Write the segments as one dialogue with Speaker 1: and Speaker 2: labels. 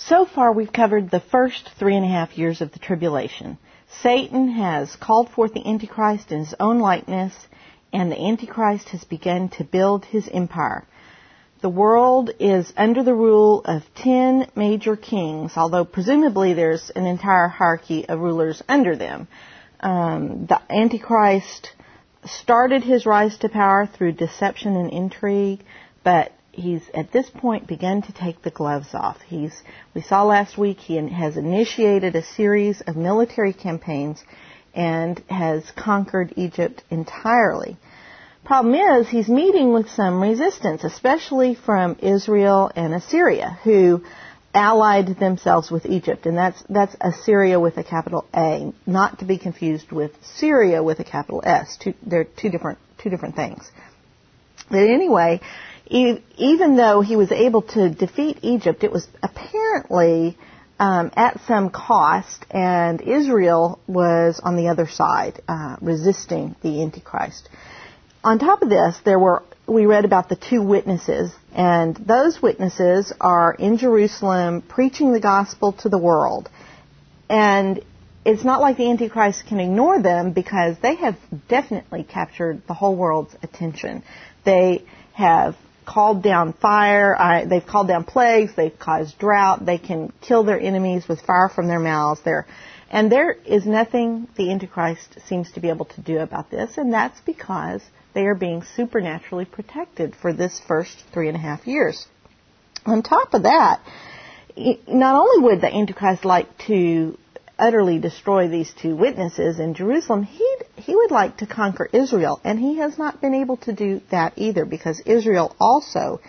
Speaker 1: So far, we've covered the first three and a half years of the tribulation. Satan has called forth the Antichrist in his own likeness, and the Antichrist has begun to build his empire. The world is under the rule of ten major kings, although presumably there's an entire hierarchy of rulers under them. Um, the Antichrist started his rise to power through deception and intrigue, but he's at this point begun to take the gloves off. He's we saw last week he has initiated a series of military campaigns and has conquered Egypt entirely. Problem is he's meeting with some resistance, especially from Israel and Assyria, who allied themselves with Egypt, and that's that's Assyria with a capital A, not to be confused with Syria with a capital S. Two, they're two different two different things. But anyway, even though he was able to defeat Egypt, it was apparently um, at some cost, and Israel was on the other side, uh, resisting the Antichrist. On top of this, there were we read about the two witnesses, and those witnesses are in Jerusalem preaching the gospel to the world. And it's not like the Antichrist can ignore them because they have definitely captured the whole world's attention. They have called down fire, uh, they've called down plagues, they've caused drought, they can kill their enemies with fire from their mouths. They're, and there is nothing the Antichrist seems to be able to do about this, and that's because they are being supernaturally protected for this first three and a half years. On top of that, not only would the Antichrist like to utterly destroy these two witnesses in Jerusalem, he he would like to conquer Israel, and he has not been able to do that either because Israel also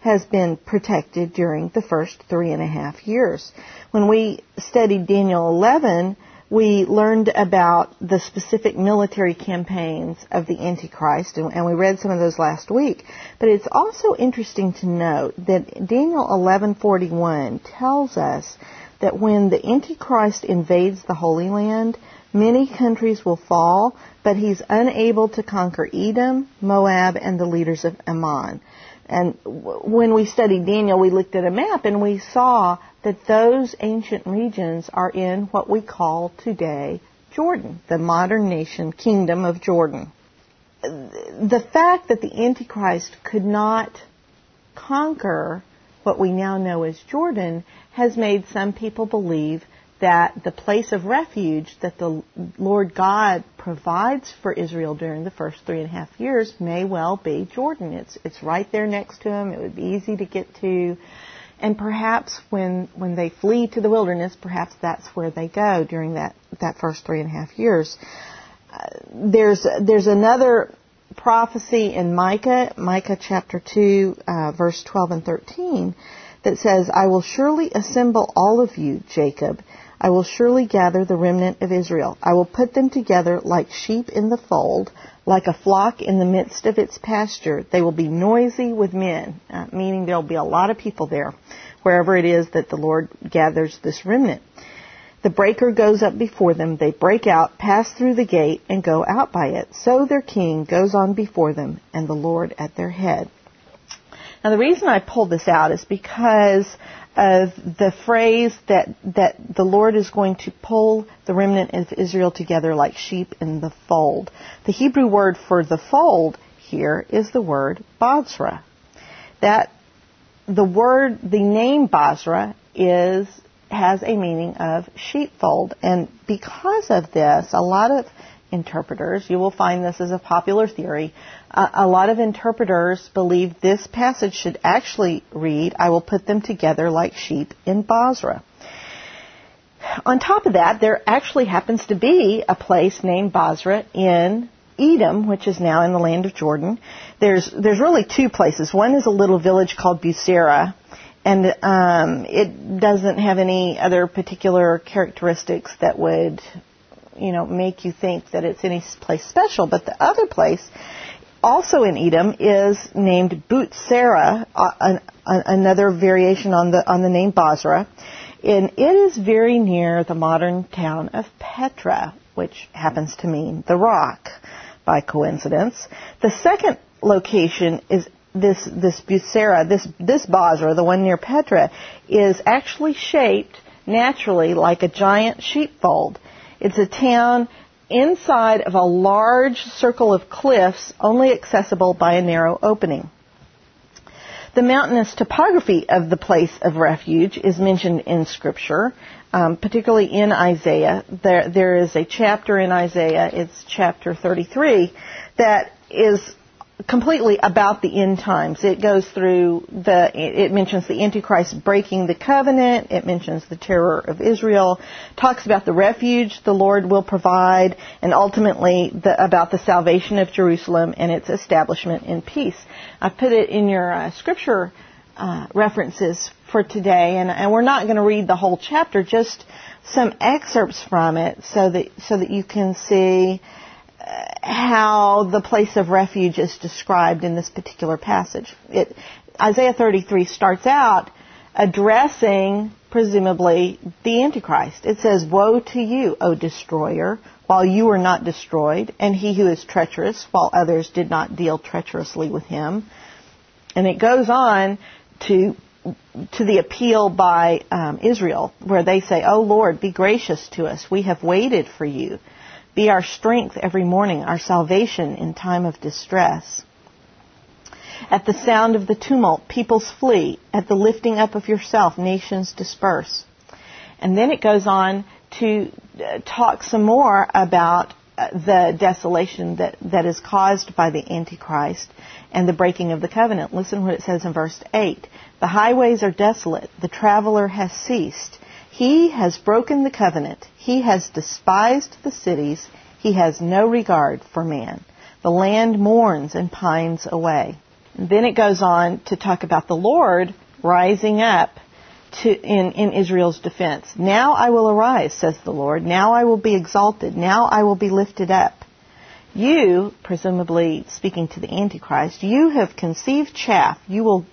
Speaker 1: has been protected during the first three and a half years. When we studied Daniel 11, we learned about the specific military campaigns of the Antichrist, and we read some of those last week. But it's also interesting to note that Daniel 11:41 tells us that when the Antichrist invades the Holy Land, many countries will fall, but he's unable to conquer Edom, Moab, and the leaders of Ammon. And when we studied Daniel, we looked at a map and we saw that those ancient regions are in what we call today Jordan, the modern nation kingdom of Jordan. The fact that the Antichrist could not conquer what we now know as Jordan has made some people believe that the place of refuge that the Lord God provides for Israel during the first three and a half years may well be Jordan. It's it's right there next to them. It would be easy to get to, and perhaps when when they flee to the wilderness, perhaps that's where they go during that that first three and a half years. Uh, there's there's another prophecy in Micah, Micah chapter two, uh, verse twelve and thirteen, that says, "I will surely assemble all of you, Jacob." I will surely gather the remnant of Israel. I will put them together like sheep in the fold, like a flock in the midst of its pasture. They will be noisy with men, uh, meaning there will be a lot of people there, wherever it is that the Lord gathers this remnant. The breaker goes up before them. They break out, pass through the gate, and go out by it. So their king goes on before them, and the Lord at their head. Now the reason I pulled this out is because of the phrase that, that the Lord is going to pull the remnant of Israel together like sheep in the fold. The Hebrew word for the fold here is the word Bozrah. That the word, the name Bozrah is, has a meaning of sheepfold. And because of this, a lot of interpreters, you will find this is a popular theory, uh, a lot of interpreters believe this passage should actually read, I will put them together like sheep in Bozrah. On top of that, there actually happens to be a place named Bozrah in Edom, which is now in the land of Jordan. There's there's really two places. One is a little village called Busera, and um, it doesn't have any other particular characteristics that would, you know, make you think that it's any place special. But the other place also in Edom is named Bootsera, uh, an, another variation on the on the name Bozrah, and it is very near the modern town of Petra, which happens to mean the rock by coincidence. The second location is this this Busera, this this Bozrah, the one near Petra, is actually shaped naturally like a giant sheepfold. It's a town inside of a large circle of cliffs, only accessible by a narrow opening. The mountainous topography of the place of refuge is mentioned in Scripture, um, particularly in Isaiah. There, there is a chapter in Isaiah, it's chapter 33, that is completely about the end times. It goes through the, it mentions the Antichrist breaking the covenant, it mentions the terror of Israel, talks about the refuge the Lord will provide, and ultimately the, about the salvation of Jerusalem and its establishment in peace. I put it in your uh, scripture uh, references for today, and, and we're not going to read the whole chapter, just some excerpts from it so that, so that you can see how the place of refuge is described in this particular passage. It, Isaiah 33 starts out addressing, presumably, the Antichrist. It says, Woe to you, O destroyer, while you are not destroyed, and he who is treacherous, while others did not deal treacherously with him. And it goes on to to the appeal by um, Israel, where they say, "O Lord, be gracious to us. We have waited for you." Be our strength every morning, our salvation in time of distress. At the sound of the tumult, peoples flee. At the lifting up of yourself, nations disperse. And then it goes on to uh, talk some more about uh, the desolation that, that is caused by the Antichrist and the breaking of the covenant. Listen what it says in verse 8. The highways are desolate. The traveler has ceased. He has broken the covenant. He has despised the cities. He has no regard for man. The land mourns and pines away. And then it goes on to talk about the Lord rising up to, in, in Israel's defense. Now I will arise, says the Lord. Now I will be exalted. Now I will be lifted up. You, presumably speaking to the Antichrist, you have conceived chaff. You will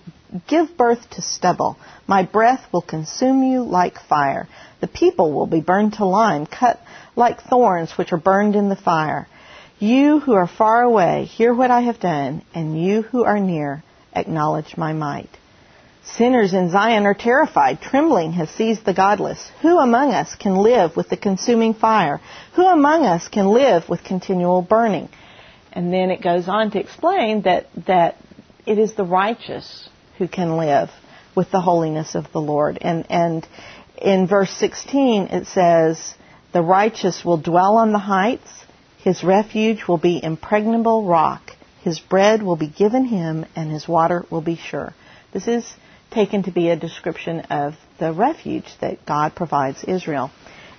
Speaker 1: give birth to stubble. My breath will consume you like fire. The people will be burned to lime, cut like thorns which are burned in the fire. You who are far away, hear what I have done, and you who are near, acknowledge my might. Sinners in Zion are terrified. Trembling has seized the godless. Who among us can live with the consuming fire? Who among us can live with continual burning? And then it goes on to explain that, that it is the righteous who can live with the holiness of the Lord. And, and in verse 16 it says, The righteous will dwell on the heights, his refuge will be impregnable rock, his bread will be given him, and his water will be sure. This is taken to be a description of the refuge that God provides Israel.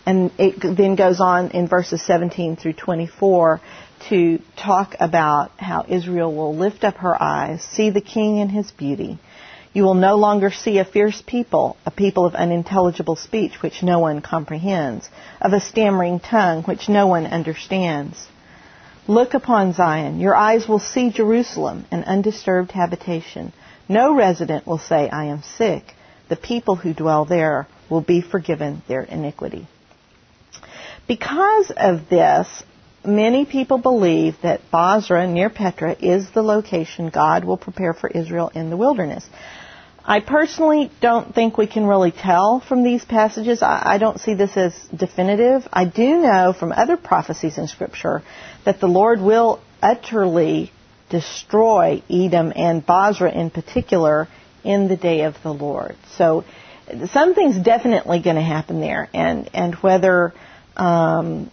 Speaker 1: And it then goes on in verses 17 through 24 to talk about how Israel will lift up her eyes, see the king in his beauty. You will no longer see a fierce people, a people of unintelligible speech which no one comprehends, of a stammering tongue which no one understands. Look upon Zion. Your eyes will see Jerusalem, an undisturbed habitation. No resident will say, I am sick. The people who dwell there will be forgiven their iniquity. Because of this, many people believe that Bozrah near Petra is the location God will prepare for Israel in the wilderness. I personally don't think we can really tell from these passages. I, don't see this as definitive. I do know from other prophecies in Scripture that the Lord will utterly destroy Edom and Bozrah in particular in the day of the Lord. So something's definitely going to happen there, and and whether um,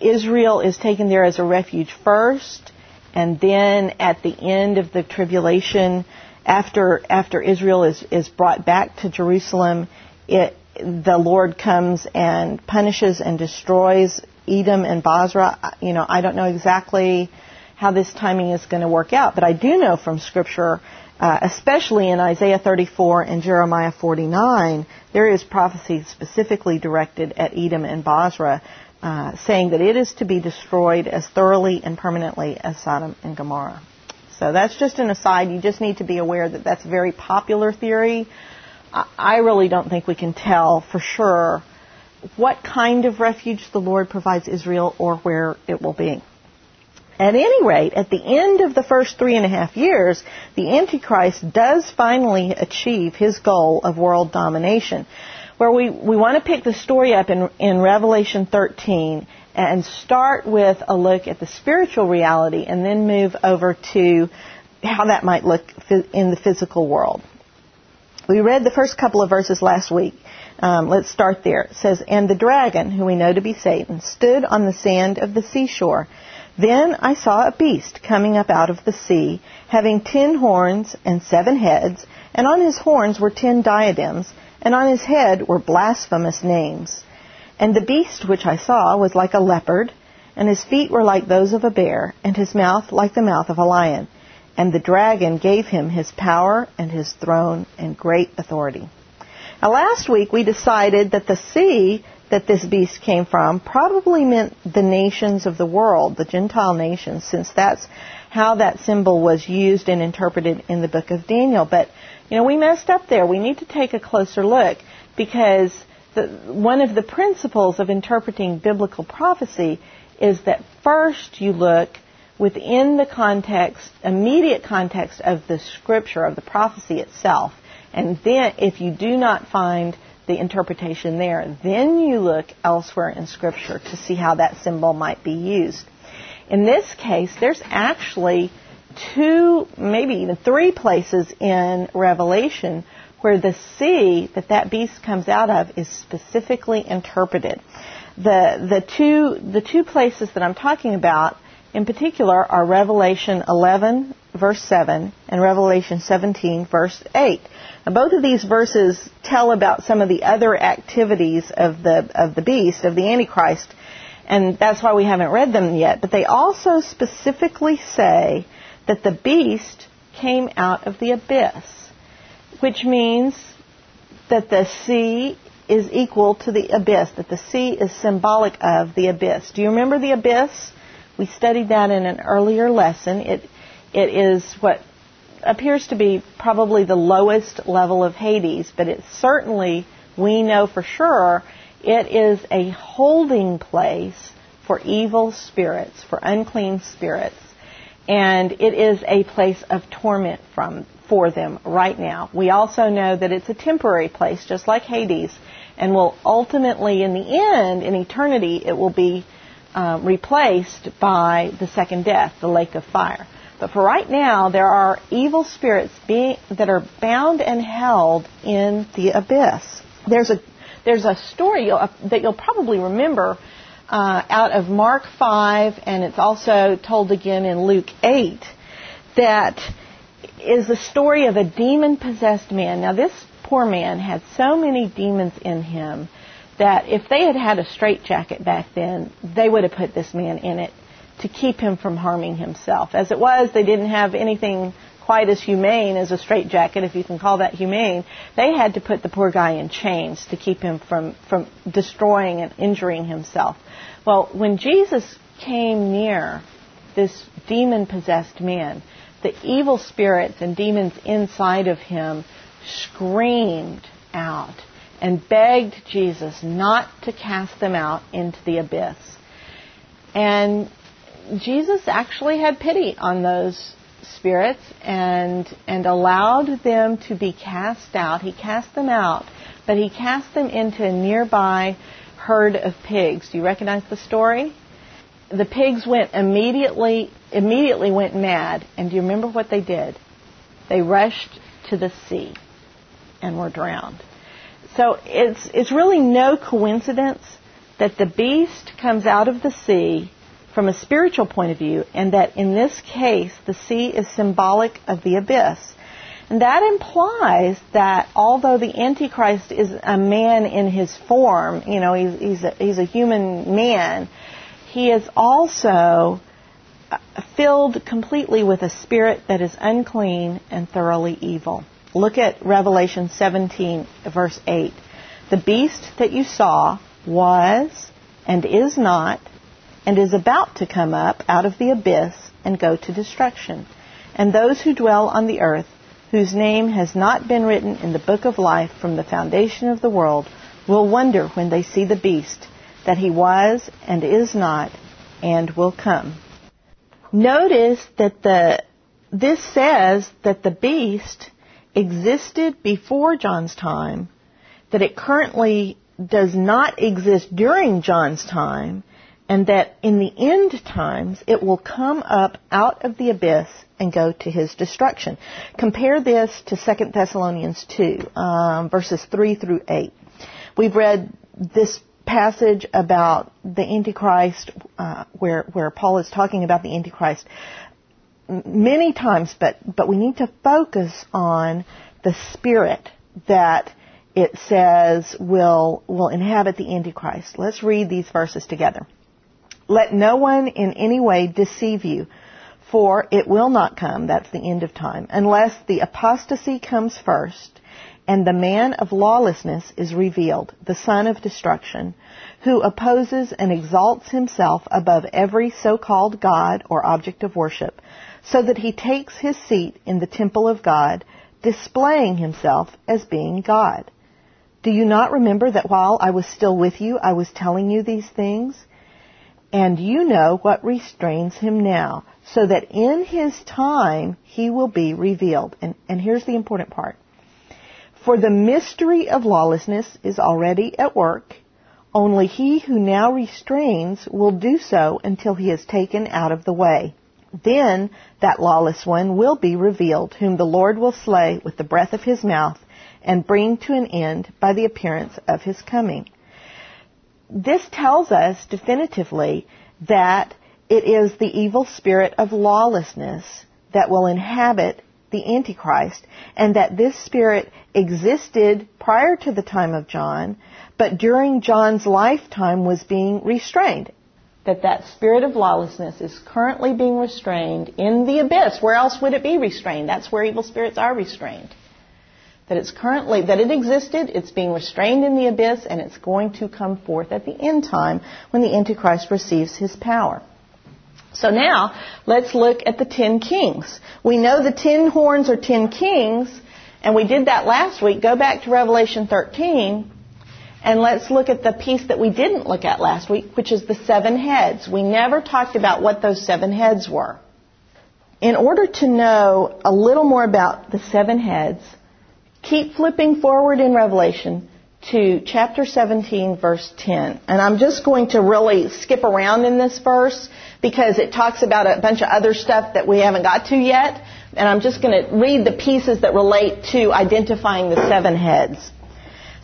Speaker 1: Israel is taken there as a refuge first, and then at the end of the tribulation, after after Israel is is brought back to Jerusalem, it the Lord comes and punishes and destroys Edom and Bozrah. You know, I don't know exactly how this timing is going to work out, but I do know from Scripture uh, especially in Isaiah 34 and Jeremiah 49, there is prophecy specifically directed at Edom and Bozrah. uh, saying that it is to be destroyed as thoroughly and permanently as Sodom and Gomorrah. So that's just an aside. You just need to be aware that that's a very popular theory. I really don't think we can tell for sure what kind of refuge the Lord provides Israel or where it will be. At any rate, at the end of the first three and a half years, the Antichrist does finally achieve his goal of world domination. Where we, we want to pick the story up in, in Revelation 13 and start with a look at the spiritual reality and then move over to how that might look in the physical world. We read the first couple of verses last week. Um, let's start there. It says, And the dragon, who we know to be Satan, stood on the sand of the seashore then I saw a beast coming up out of the sea, having ten horns and seven heads, and on his horns were ten diadems, and on his head were blasphemous names. And the beast which I saw was like a leopard, and his feet were like those of a bear, and his mouth like the mouth of a lion. And the dragon gave him his power and his throne and great authority. Now last week we decided that the sea that this beast came from probably meant the nations of the world, the Gentile nations, since that's how that symbol was used and interpreted in the book of Daniel. But, you know, we messed up there. We need to take a closer look because the, one of the principles of interpreting biblical prophecy is that first you look within the context, immediate context of the scripture, of the prophecy itself. And then if you do not find the interpretation there. Then you look elsewhere in Scripture to see how that symbol might be used. In this case, there's actually two, maybe even three places in Revelation where the sea that that beast comes out of is specifically interpreted. The, the, two, the two places that I'm talking about in particular are Revelation 11 verse 7 and Revelation 17 verse 8. Now, both of these verses tell about some of the other activities of the of the beast of the antichrist and that's why we haven't read them yet, but they also specifically say that the beast came out of the abyss, which means that the sea is equal to the abyss, that the sea is symbolic of the abyss. Do you remember the abyss? We studied that in an earlier lesson. It it is what appears to be probably the lowest level of Hades, but it certainly, we know for sure, it is a holding place for evil spirits, for unclean spirits. And it is a place of torment from, for them right now. We also know that it's a temporary place, just like Hades, and will ultimately, in the end, in eternity, it will be uh, replaced by the second death, the lake of fire. But for right now, there are evil spirits being, that are bound and held in the abyss. There's a, there's a story you'll, that you'll probably remember uh, out of Mark 5, and it's also told again in Luke 8, that is the story of a demon possessed man. Now, this poor man had so many demons in him that if they had had a straitjacket back then, they would have put this man in it to keep him from harming himself. As it was, they didn't have anything quite as humane as a straitjacket, if you can call that humane. They had to put the poor guy in chains to keep him from, from destroying and injuring himself. Well, when Jesus came near this demon possessed man, the evil spirits and demons inside of him screamed out and begged Jesus not to cast them out into the abyss. And Jesus actually had pity on those spirits and and allowed them to be cast out. He cast them out, but he cast them into a nearby herd of pigs. Do you recognize the story? The pigs went immediately immediately went mad, and do you remember what they did? They rushed to the sea and were drowned. So it's it's really no coincidence that the beast comes out of the sea from a spiritual point of view, and that in this case, the sea is symbolic of the abyss. And that implies that although the Antichrist is a man in his form, you know, he's, he's, a, he's a human man, he is also uh, filled completely with a spirit that is unclean and thoroughly evil. Look at Revelation 17, verse 8. The beast that you saw was and is not and is about to come up out of the abyss and go to destruction. And those who dwell on the earth, whose name has not been written in the book of life from the foundation of the world, will wonder when they see the beast, that he was and is not and will come. Notice that the this says that the beast existed before John's time, that it currently does not exist during John's time, and that in the end times it will come up out of the abyss and go to his destruction. Compare this to 2 Thessalonians 2, um, verses 3 through 8. We've read this passage about the Antichrist, uh, where, where Paul is talking about the Antichrist many times, but, but we need to focus on the spirit that it says will, will inhabit the Antichrist. Let's read these verses together. Let no one in any way deceive you, for it will not come, that's the end of time, unless the apostasy comes first, and the man of lawlessness is revealed, the son of destruction, who opposes and exalts himself above every so-called God or object of worship, so that he takes his seat in the temple of God, displaying himself as being God. Do you not remember that while I was still with you, I was telling you these things? And you know what restrains him now, so that in his time he will be revealed. And, and here's the important part. For the mystery of lawlessness is already at work. Only he who now restrains will do so until he is taken out of the way. Then that lawless one will be revealed, whom the Lord will slay with the breath of his mouth and bring to an end by the appearance of his coming. This tells us definitively that it is the evil spirit of lawlessness that will inhabit the Antichrist, and that this spirit existed prior to the time of John, but during John's lifetime was being restrained that that spirit of lawlessness is currently being restrained in the abyss. Where else would it be restrained? That's where evil spirits are restrained. That it's currently, that it existed, it's being restrained in the abyss, and it's going to come forth at the end time when the Antichrist receives his power. So now, let's look at the ten kings. We know the ten horns are ten kings, and we did that last week. Go back to Revelation 13, and let's look at the piece that we didn't look at last week, which is the seven heads. We never talked about what those seven heads were. In order to know a little more about the seven heads, keep flipping forward in Revelation to chapter 17, verse 10. And I'm just going to really skip around in this verse because it talks about a bunch of other stuff that we haven't got to yet. And I'm just going to read the pieces that relate to identifying the seven heads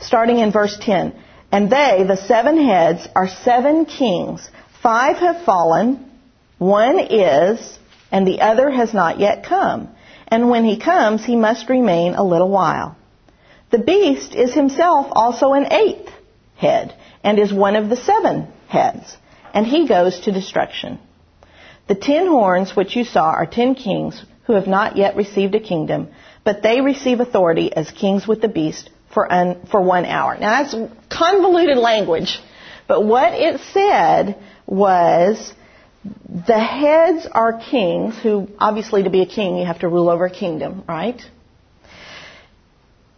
Speaker 1: starting in verse 10. And they, the seven heads, are seven kings. Five have fallen, one is, and the other has not yet come. And when he comes, he must remain a little while. The beast is himself also an eighth head, and is one of the seven heads, and he goes to destruction. The ten horns which you saw are ten kings who have not yet received a kingdom, but they receive authority as kings with the beast for, un, for one hour. Now that's convoluted language, but what it said was the heads are kings who, obviously to be a king you have to rule over a kingdom, right?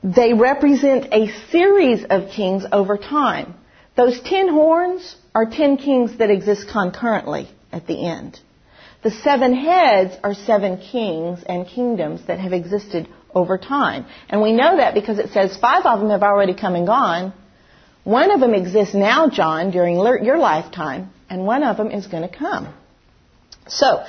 Speaker 1: They represent a series of kings over time. Those ten horns are ten kings that exist concurrently at the end. The seven heads are seven kings and kingdoms that have existed over time. And we know that because it says five of them have already come and gone. One of them exists now, John, during your lifetime, and one of them is going to come. So,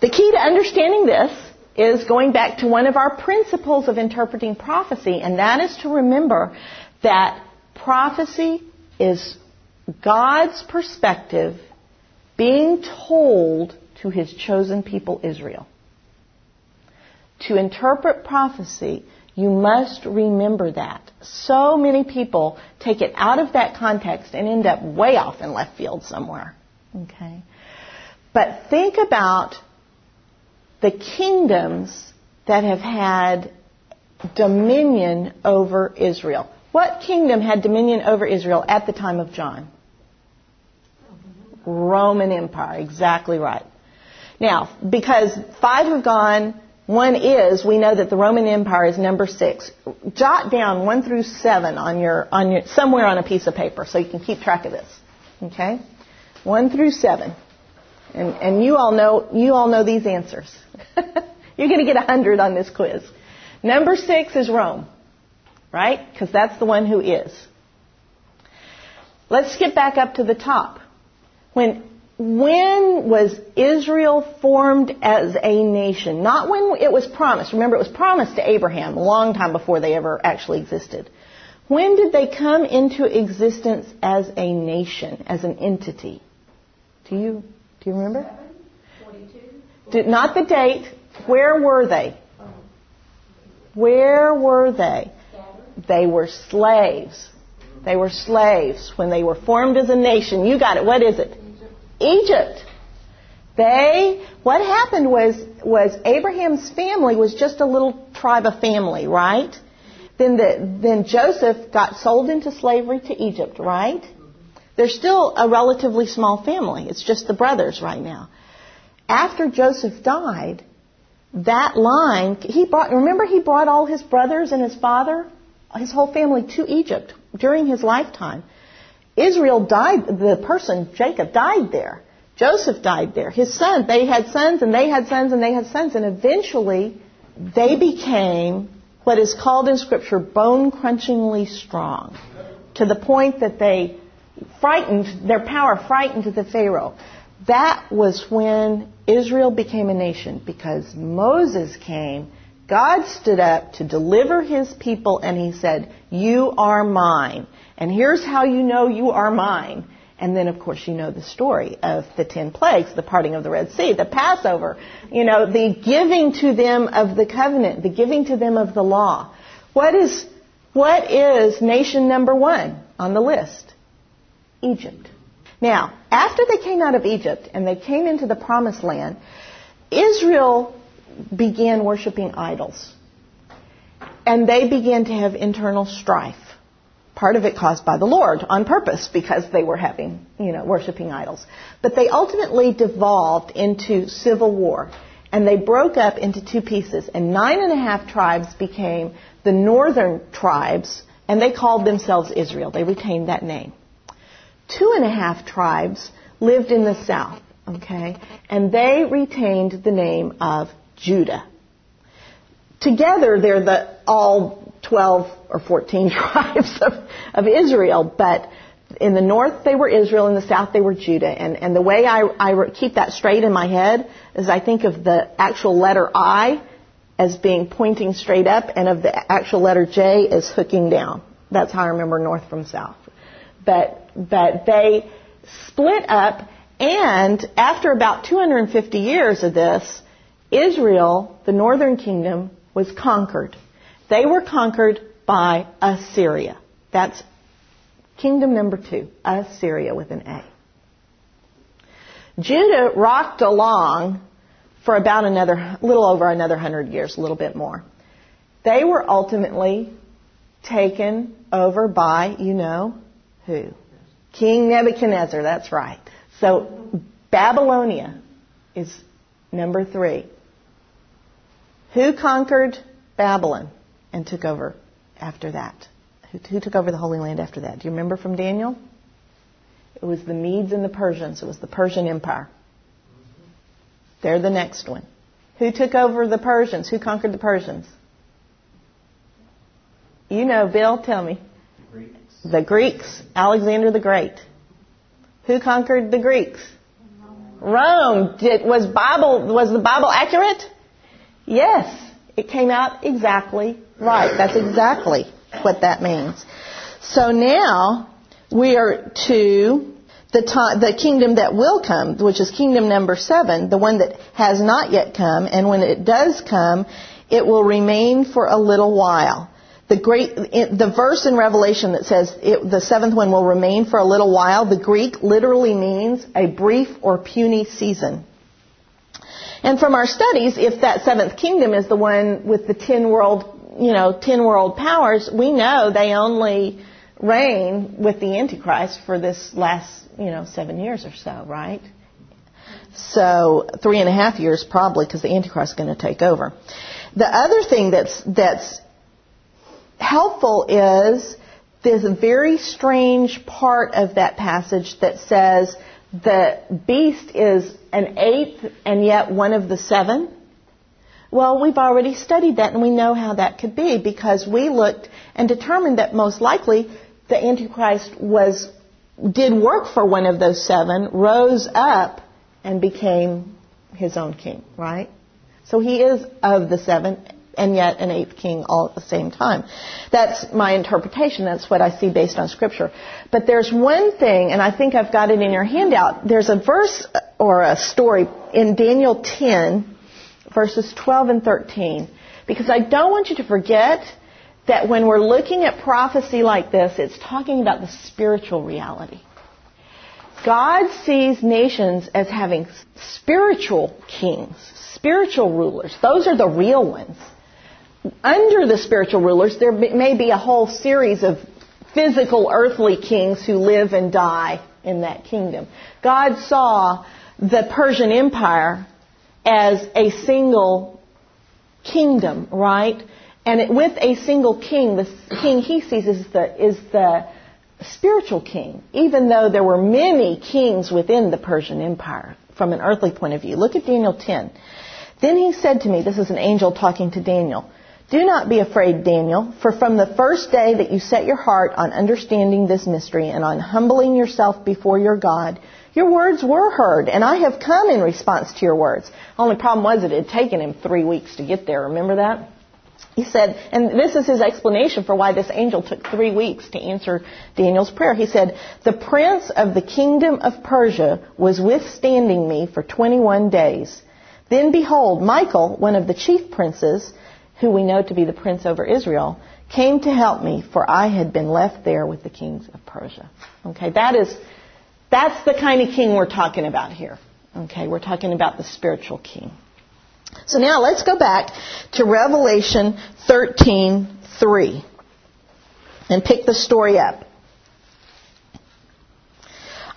Speaker 1: the key to understanding this is going back to one of our principles of interpreting prophecy, and that is to remember that prophecy is God's perspective being told to his chosen people, Israel to interpret prophecy, you must remember that. So many people take it out of that context and end up way off in left field somewhere. Okay? But think about the kingdoms that have had dominion over Israel. What kingdom had dominion over Israel at the time of John? Roman Empire, exactly right. Now, because five have gone, one is, we know that the Roman Empire is number six. Jot down one through seven on your, on your, somewhere on a piece of paper so you can keep track of this. Okay? One through seven. And, and you all know, you all know these answers. You're going to get a hundred on this quiz. Number six is Rome, right? Because that's the one who is. Let's skip back up to the top. When, when was Israel formed as a nation? Not when it was promised. Remember, it was promised to Abraham a long time before they ever actually existed. When did they come into existence as a nation, as an entity? Do you do you remember? Did, not the date. Where were they? Where were they? They were slaves. They were slaves when they were formed as a nation. You got it. What is it? Egypt. They, what happened was, was Abraham's family was just a little tribe of family, right? Then the, then Joseph got sold into slavery to Egypt, right? They're still a relatively small family. It's just the brothers right now. After Joseph died, that line, he brought, remember he brought all his brothers and his father, his whole family to Egypt during his lifetime. Israel died, the person, Jacob, died there. Joseph died there. His son, they had sons and they had sons and they had sons and eventually they became what is called in scripture bone crunchingly strong to the point that they frightened, their power frightened the Pharaoh. That was when Israel became a nation because Moses came God stood up to deliver his people and he said, You are mine. And here's how you know you are mine. And then, of course, you know the story of the ten plagues, the parting of the Red Sea, the Passover, you know, the giving to them of the covenant, the giving to them of the law. What is, what is nation number one on the list? Egypt. Now, after they came out of Egypt and they came into the promised land, Israel began worshiping idols. And they began to have internal strife. Part of it caused by the Lord on purpose because they were having, you know, worshiping idols. But they ultimately devolved into civil war. And they broke up into two pieces. And nine and a half tribes became the northern tribes, and they called themselves Israel. They retained that name. Two and a half tribes lived in the south, okay? And they retained the name of Judah. Together, they're the all 12 or 14 tribes of, of Israel, but in the north they were Israel, in the south they were Judah. And, and the way I, I keep that straight in my head is I think of the actual letter I as being pointing straight up and of the actual letter J as hooking down. That's how I remember north from south. But, but they split up and after about 250 years of this, Israel, the northern kingdom, was conquered. They were conquered by Assyria. That's kingdom number two, Assyria with an A. Judah rocked along for about another, little over another hundred years, a little bit more. They were ultimately taken over by, you know, who? King Nebuchadnezzar, that's right. So Babylonia is number three. Who conquered Babylon and took over after that? Who, who, took over the Holy Land after that? Do you remember from Daniel? It was the Medes and the Persians. It was the Persian Empire. They're the next one. Who took over the Persians? Who conquered the Persians? You know, Bill, tell me.
Speaker 2: The Greeks.
Speaker 1: The Greeks. Alexander the Great. Who conquered the Greeks? Rome. Did, was Bible was the Bible accurate? Yes, it came out exactly right. That's exactly what that means. So now we are to the, time, the kingdom that will come, which is kingdom number seven, the one that has not yet come, and when it does come, it will remain for a little while. The great, the verse in Revelation that says it, the seventh one will remain for a little while, the Greek literally means a brief or puny season. And from our studies, if that seventh kingdom is the one with the ten world, you know, ten world powers, we know they only reign with the Antichrist for this last, you know, seven years or so, right? So three and a half years probably because the Antichrist is going to take over. The other thing that's that's helpful is this very strange part of that passage that says the beast is an eighth and yet one of the seven? Well, we've already studied that and we know how that could be because we looked and determined that most likely the Antichrist was, did work for one of those seven, rose up and became his own king, right? So he is of the seven and yet an eighth king all at the same time. That's my interpretation. That's what I see based on scripture. But there's one thing, and I think I've got it in your handout. There's a verse or a story in Daniel 10, verses 12 and 13. Because I don't want you to forget that when we're looking at prophecy like this, it's talking about the spiritual reality. God sees nations as having spiritual kings, spiritual rulers. Those are the real ones under the spiritual rulers, there may be a whole series of physical earthly kings who live and die in that kingdom. God saw the Persian Empire as a single kingdom, right? And it, with a single king, the king he sees is the, is the spiritual king, even though there were many kings within the Persian Empire from an earthly point of view. Look at Daniel 10. Then he said to me, this is an angel talking to Daniel, do not be afraid, Daniel, for from the first day that you set your heart on understanding this mystery and on humbling yourself before your God, your words were heard, and I have come in response to your words. Only problem was it had taken him three weeks to get there. Remember that? He said, and this is his explanation for why this angel took three weeks to answer Daniel's prayer. He said, the prince of the kingdom of Persia was withstanding me for 21 days. Then behold, Michael, one of the chief princes, who we know to be the prince over Israel, came to help me, for I had been left there with the kings of Persia. Okay, that is, that's the kind of king we're talking about here. Okay, we're talking about the spiritual king. So now let's go back to Revelation 13:3 and pick the story up.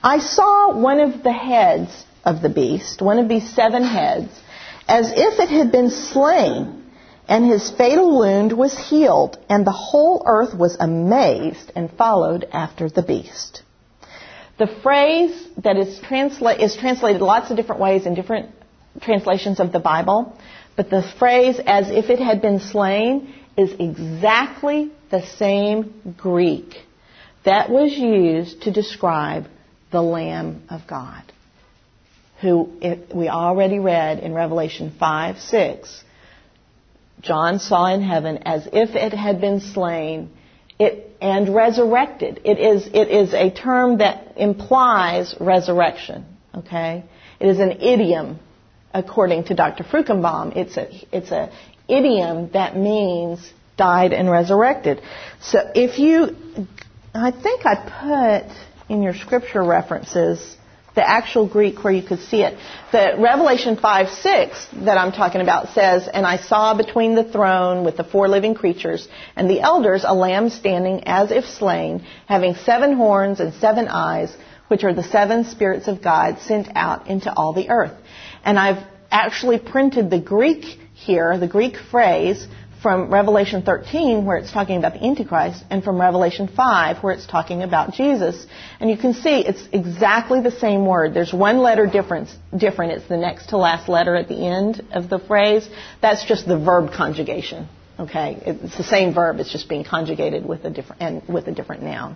Speaker 1: I saw one of the heads of the beast, one of these seven heads, as if it had been slain and his fatal wound was healed, and the whole earth was amazed and followed after the beast. The phrase that is, transla- is translated lots of different ways in different translations of the Bible, but the phrase as if it had been slain is exactly the same Greek that was used to describe the Lamb of God, who we already read in Revelation 5 6 John saw in heaven as if it had been slain it, and resurrected. It is, it is a term that implies resurrection. Okay? It is an idiom, according to Dr. Fruchtenbaum. It's a, it's a idiom that means died and resurrected. So if you, I think I put in your scripture references the actual Greek where you could see it. The Revelation 5 6 that I'm talking about says, And I saw between the throne with the four living creatures and the elders a lamb standing as if slain, having seven horns and seven eyes, which are the seven spirits of God sent out into all the earth. And I've actually printed the Greek here, the Greek phrase, from Revelation 13 where it's talking about the Antichrist and from Revelation 5 where it's talking about Jesus. And you can see it's exactly the same word. There's one letter difference, different. It's the next to last letter at the end of the phrase. That's just the verb conjugation. Okay? It's the same verb. It's just being conjugated with a different, and with a different noun.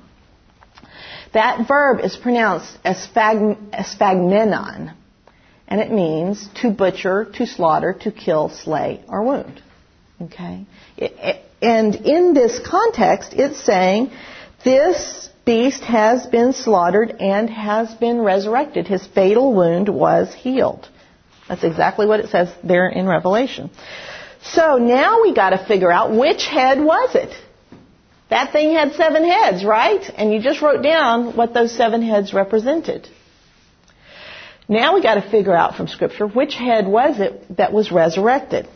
Speaker 1: That verb is pronounced sphagmenon. And it means to butcher, to slaughter, to kill, slay, or wound. Okay? And in this context, it's saying this beast has been slaughtered and has been resurrected. His fatal wound was healed. That's exactly what it says there in Revelation. So now we got to figure out which head was it. That thing had seven heads, right? And you just wrote down what those seven heads represented. Now we got to figure out from scripture which head was it that was resurrected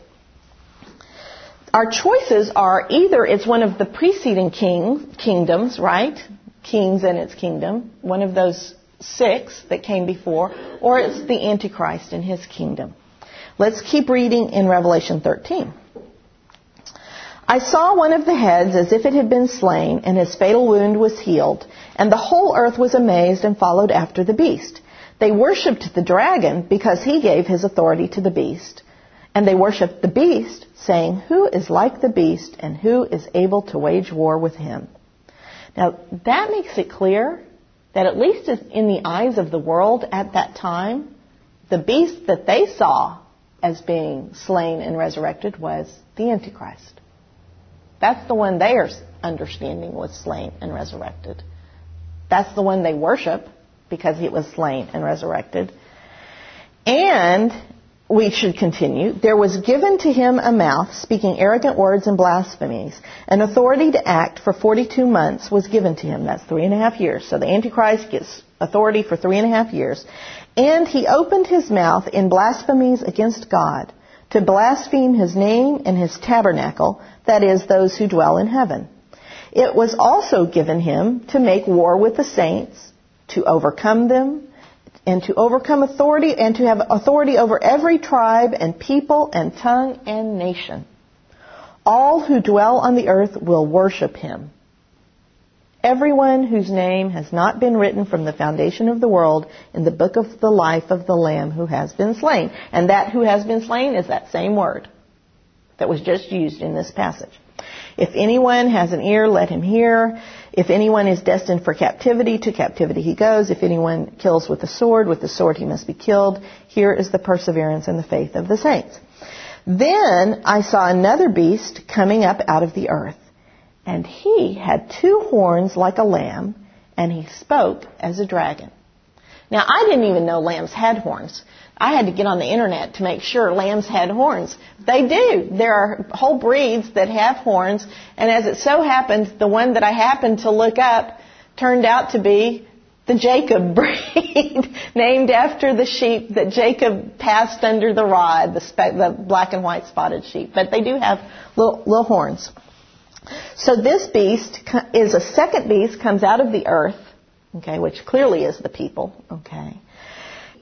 Speaker 1: our choices are either it's one of the preceding king, kingdoms, right? Kings and its kingdom, one of those six that came before, or it's the Antichrist and his kingdom. Let's keep reading in Revelation 13. I saw one of the heads as if it had been slain, and his fatal wound was healed, and the whole earth was amazed and followed after the beast. They worshipped the dragon because he gave his authority to the beast. And they worshipped the beast, saying, Who is like the beast and who is able to wage war with him? Now, that makes it clear that at least in the eyes of the world at that time, the beast that they saw as being slain and resurrected was the Antichrist. That's the one they are understanding was slain and resurrected. That's the one they worship because he was slain and resurrected. And we should continue. There was given to him a mouth speaking arrogant words and blasphemies. An authority to act for 42 months was given to him. That's three and a half years. So the Antichrist gets authority for three and a half years. And he opened his mouth in blasphemies against God to blaspheme his name and his tabernacle, that is, those who dwell in heaven. It was also given him to make war with the saints, to overcome them, and to overcome authority, and to have authority over every tribe and people and tongue and nation. All who dwell on the earth will worship him. Everyone whose name has not been written from the foundation of the world in the book of the life of the Lamb who has been slain. And that who has been slain is that same word that was just used in this passage. If anyone has an ear, let him hear. If anyone is destined for captivity, to captivity he goes. If anyone kills with the sword, with the sword he must be killed. Here is the perseverance and the faith of the saints. Then I saw another beast coming up out of the earth. And he had two horns like a lamb, and he spoke as a dragon. Now, I didn't even know lambs had horns. I had to get on the internet to make sure lambs had horns. They do. There are whole breeds that have horns, and as it so happened, the one that I happened to look up turned out to be the Jacob breed, named after the sheep that Jacob passed under the rod, the, spe- the black and white spotted sheep. But they do have little, little horns. So this beast is a second beast, comes out of the earth, okay, which clearly is the people, okay.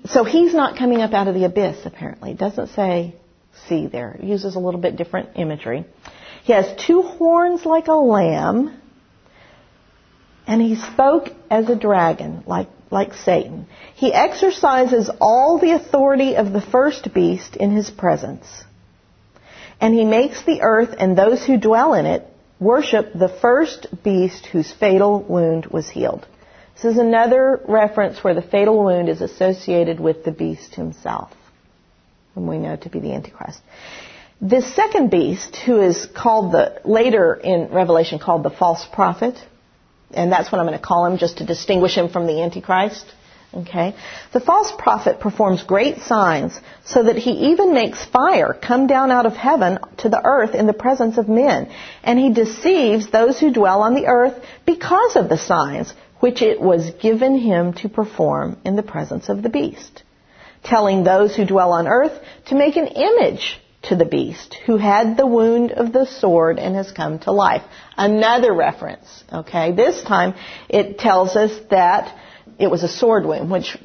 Speaker 1: So he's not coming up out of the abyss, apparently. It doesn't say sea there. It uses a little bit different imagery. He has two horns like a lamb, and he spoke as a dragon, like, like Satan. He exercises all the authority of the first beast in his presence. And he makes the earth and those who dwell in it worship the first beast whose fatal wound was healed. This is another reference where the fatal wound is associated with the beast himself, whom we know to be the Antichrist. This second beast, who is called the, later in Revelation called the false prophet, and that's what I'm going to call him just to distinguish him from the Antichrist. Okay? The false prophet performs great signs so that he even makes fire come down out of heaven to the earth in the presence of men. And he deceives those who dwell on the earth because of the signs which it was given him to perform in the presence of the beast, telling those who dwell on earth to make an image to the beast who had the wound of the sword and has come to life. Another reference, okay? This time it tells us that it was a sword wound, which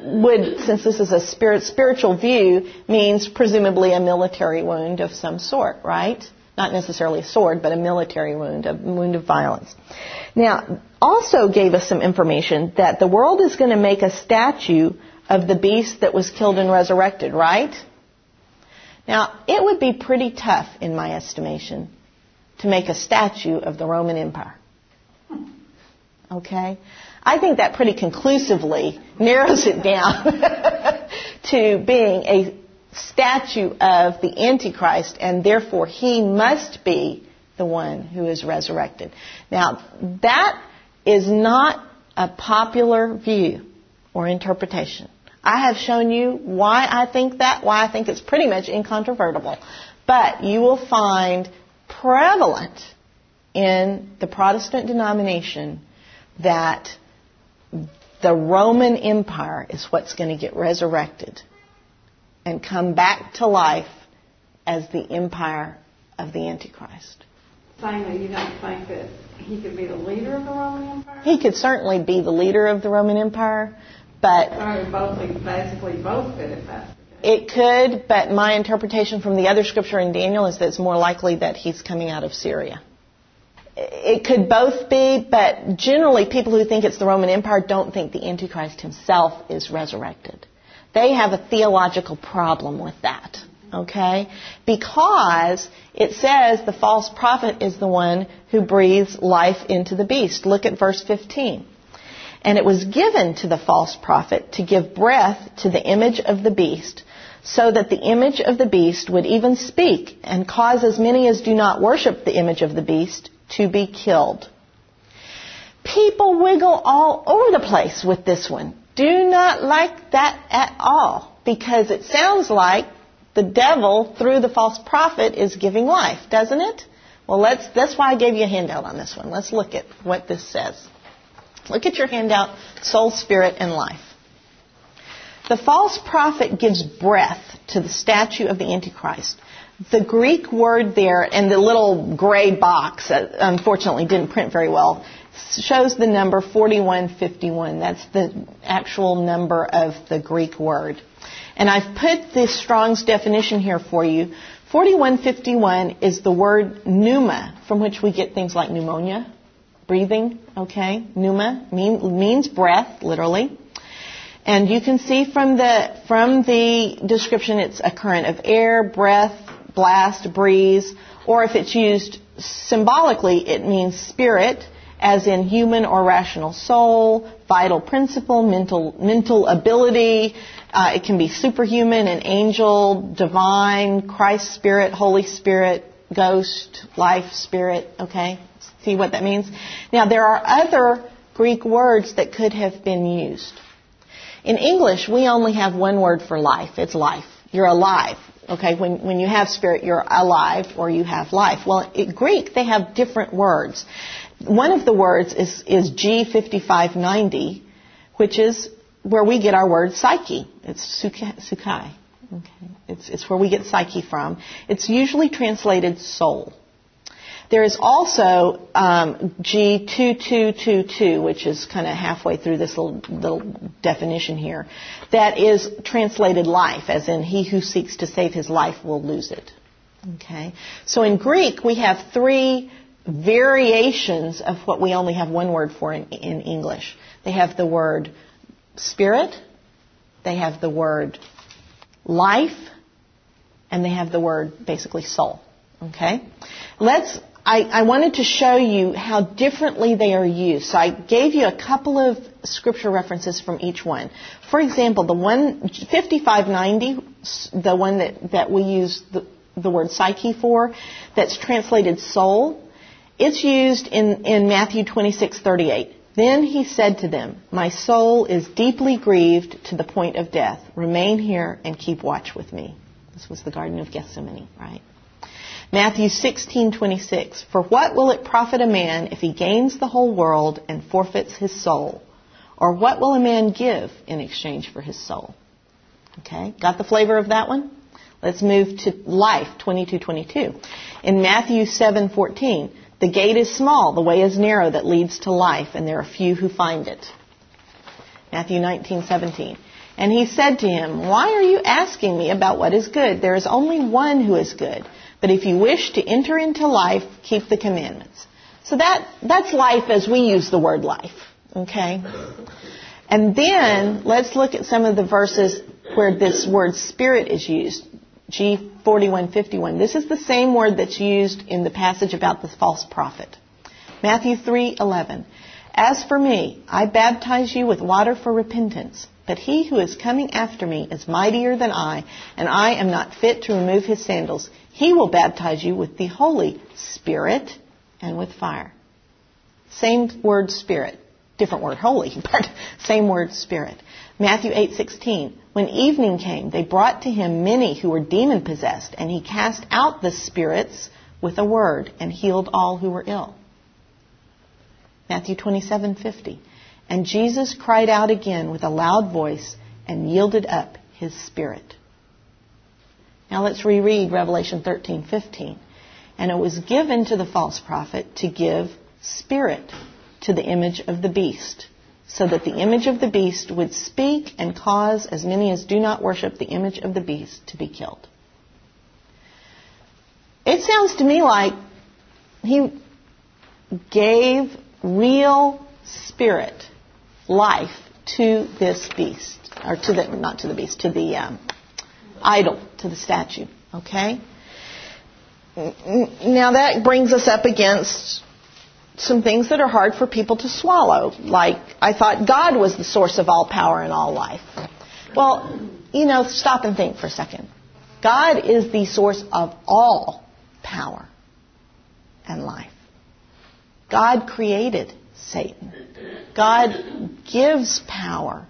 Speaker 1: would, since this is a spirit, spiritual view, means presumably a military wound of some sort, right? Not necessarily a sword, but a military wound, a wound of violence. Now, also gave us some information that the world is going to make a statue of the beast that was killed and resurrected, right? Now, it would be pretty tough, in my estimation, to make a statue of the Roman Empire. Okay? I think that pretty conclusively narrows it down to being a statue of the Antichrist, and therefore he must be the one who is resurrected. Now, that is not a popular view or interpretation. I have shown you why I think that, why I think it's pretty much incontrovertible. But you will find prevalent in the Protestant denomination that the Roman Empire is what's going to get resurrected and come back to life as the empire of the Antichrist.
Speaker 2: Finally, you don't think that he could be the leader of the Roman Empire?
Speaker 1: He could certainly be the leader of the Roman Empire, but
Speaker 2: or both basically both if that's
Speaker 1: it could, but my interpretation from the other scripture in Daniel is that it's more likely that he's coming out of Syria. it could both be, but generally people who think it's the Roman Empire don't think the Antichrist himself is resurrected. They have a theological problem with that. Okay? Because it says the false prophet is the one who breathes life into the beast. Look at verse 15. And it was given to the false prophet to give breath to the image of the beast, so that the image of the beast would even speak and cause as many as do not worship the image of the beast to be killed. People wiggle all over the place with this one. Do not like that at all because it sounds like the devil through the false prophet is giving life, doesn't it? Well, let's, that's why I gave you a handout on this one. Let's look at what this says. Look at your handout, soul, spirit, and life. The false prophet gives breath to the statue of the Antichrist. The Greek word there and the little gray box, unfortunately didn't print very well, shows the number 4151. That's the actual number of the Greek word. And I've put the Strong's definition here for you. 4151 is the word pneuma, from which we get things like pneumonia, breathing, okay? Pneuma mean, means breath, literally. And you can see from the, from the description it's a current of air, breath, blast, breeze, or if it's used symbolically, it means spirit, as in human or rational soul, vital principle, mental, mental ability. Uh, it can be superhuman, an angel, divine, Christ spirit, Holy Spirit, ghost, life, spirit, okay? See what that means? Now, there are other Greek words that could have been used. In English, we only have one word for life. It's life. You're alive. Okay, when, when you have spirit, you're alive or you have life. Well, in Greek, they have different words. One of the words is, is G5590, which is where we get our word psyche. It's sukai. Okay. It's, it's where we get psyche from. It's usually translated soul. There is also um, G2222, which is kind of halfway through this little, little definition here, that is translated life, as in he who seeks to save his life will lose it. Okay? So in Greek, we have three variations of what we only have one word for in, in English. They have the word spirit, they have the word life, and they have the word basically soul. Okay? Let's I, I, wanted to show you how differently they are used. So I gave you a couple of scripture references from each one. For example, the one 5590, the one that, that we use the, the word psyche for, that's translated soul, it's used in, in Matthew 26:38. Then he said to them, My soul is deeply grieved to the point of death. Remain here and keep watch with me. This was the Garden of Gethsemane, right? Matthew 16:26 For what will it profit a man if he gains the whole world and forfeits his soul? Or what will a man give in exchange for his soul? Okay, got the flavor of that one? Let's move to life 22:22. In Matthew 7:14, the gate is small, the way is narrow that leads to life, and there are few who find it. Matthew 19:17. And he said to him, "Why are you asking me about what is good? There is only one who is good." But if you wish to enter into life, keep the commandments. So that, that's life as we use the word life. Okay? And then let's look at some of the verses where this word spirit is used. G4151. This is the same word that's used in the passage about the false prophet. Matthew 3:11. As for me, I baptize you with water for repentance, but he who is coming after me is mightier than I, and I am not fit to remove his sandals. He will baptize you with the Holy Spirit and with fire. Same word spirit. Different word holy, but same word spirit. Matthew 8:16. When evening came, they brought to him many who were demon possessed, and he cast out the spirits with a word and healed all who were ill. Matthew 27:50. And Jesus cried out again with a loud voice and yielded up his spirit. Now let's reread Revelation 13:15. And it was given to the false prophet to give spirit to the image of the beast, so that the image of the beast would speak and cause as many as do not worship the image of the beast to be killed. It sounds to me like he gave real spirit, life to this beast, or to the, not to the beast, to the um, idol, to the statue. Okay? Now that brings us up against some things that are hard for people to swallow. Like, I thought God was the source of all power and all life. Well, you know, stop and think for a second. God is the source of all power and life. God created Satan. God gives power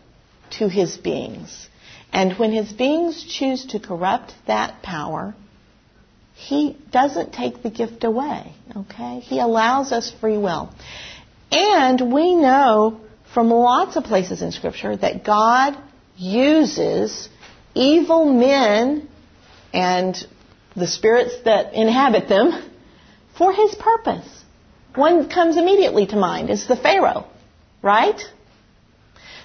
Speaker 1: to his beings. And when his beings choose to corrupt that power, he doesn't take the gift away, okay? He allows us free will. And we know from lots of places in Scripture that God uses evil men and the spirits that inhabit them for his purpose. One comes immediately to mind is the Pharaoh, right?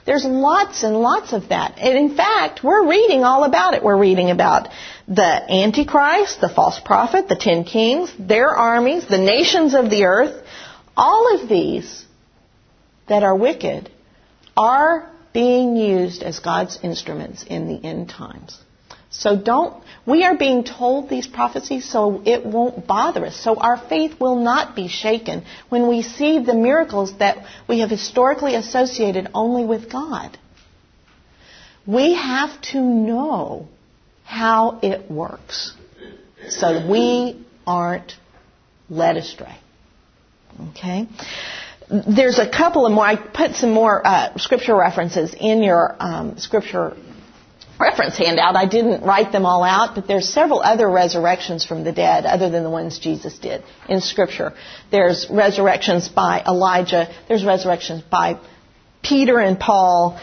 Speaker 1: There's lots and lots of that. And in fact, we're reading all about it. We're reading about the Antichrist, the false prophet, the ten kings, their armies, the nations of the earth. All of these that are wicked are being used as God's instruments in the end times. So don't, we are being told these prophecies so it won't bother us. So our faith will not be shaken when we see the miracles that we have historically associated only with God. We have to know how it works so we aren't led astray. Okay? There's a couple of more, I put some more uh, scripture references in your um, scripture reference handout. I didn't write them all out, but there's several other resurrections from the dead other than the ones Jesus did in Scripture. There's resurrections by Elijah. There's resurrections by Peter and Paul.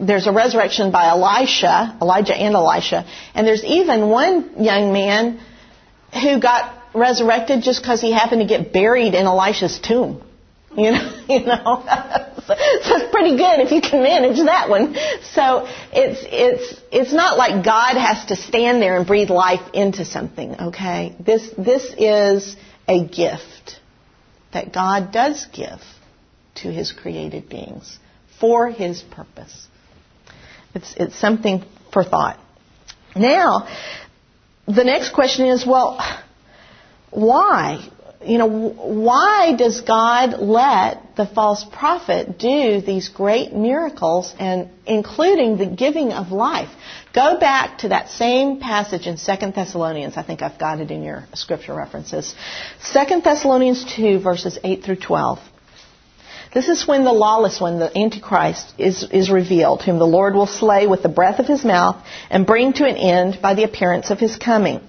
Speaker 1: There's a resurrection by Elisha, Elijah and Elisha. And there's even one young man who got resurrected just because he happened to get buried in Elisha's tomb. You know, you know. so it's pretty good if you can manage that one. So it's it's it's not like God has to stand there and breathe life into something. Okay, this this is a gift that God does give to His created beings for His purpose. It's it's something for thought. Now, the next question is, well, why? You know, why does God let the false prophet do these great miracles and including the giving of life? Go back to that same passage in 2 Thessalonians. I think I've got it in your scripture references. 2 Thessalonians 2 verses 8 through 12. This is when the lawless one, the Antichrist, is, is revealed, whom the Lord will slay with the breath of his mouth and bring to an end by the appearance of his coming.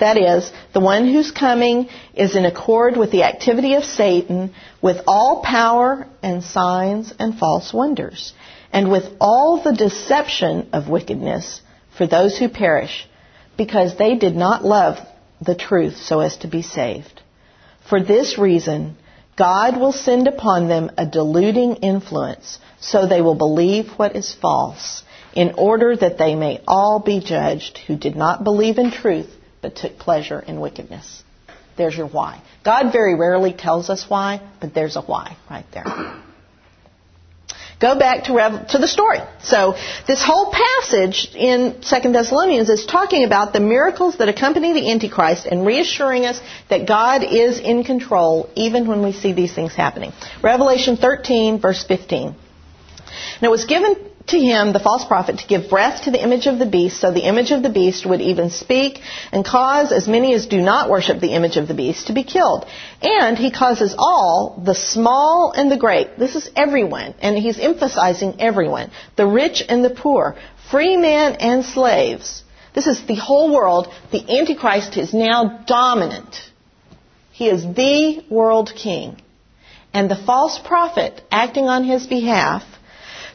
Speaker 1: That is, the one who's coming is in accord with the activity of Satan, with all power and signs and false wonders, and with all the deception of wickedness for those who perish, because they did not love the truth so as to be saved. For this reason, God will send upon them a deluding influence, so they will believe what is false, in order that they may all be judged who did not believe in truth but took pleasure in wickedness. There's your why. God very rarely tells us why, but there's a why right there. Go back to, to the story. So this whole passage in Second Thessalonians is talking about the miracles that accompany the Antichrist and reassuring us that God is in control even when we see these things happening. Revelation 13 verse 15. And it was given to him, the false prophet, to give breath to the image of the beast, so the image of the beast would even speak and cause as many as do not worship the image of the beast to be killed. And he causes all, the small and the great, this is everyone, and he's emphasizing everyone, the rich and the poor, free men and slaves. This is the whole world. The Antichrist is now dominant. He is the world king. And the false prophet, acting on his behalf,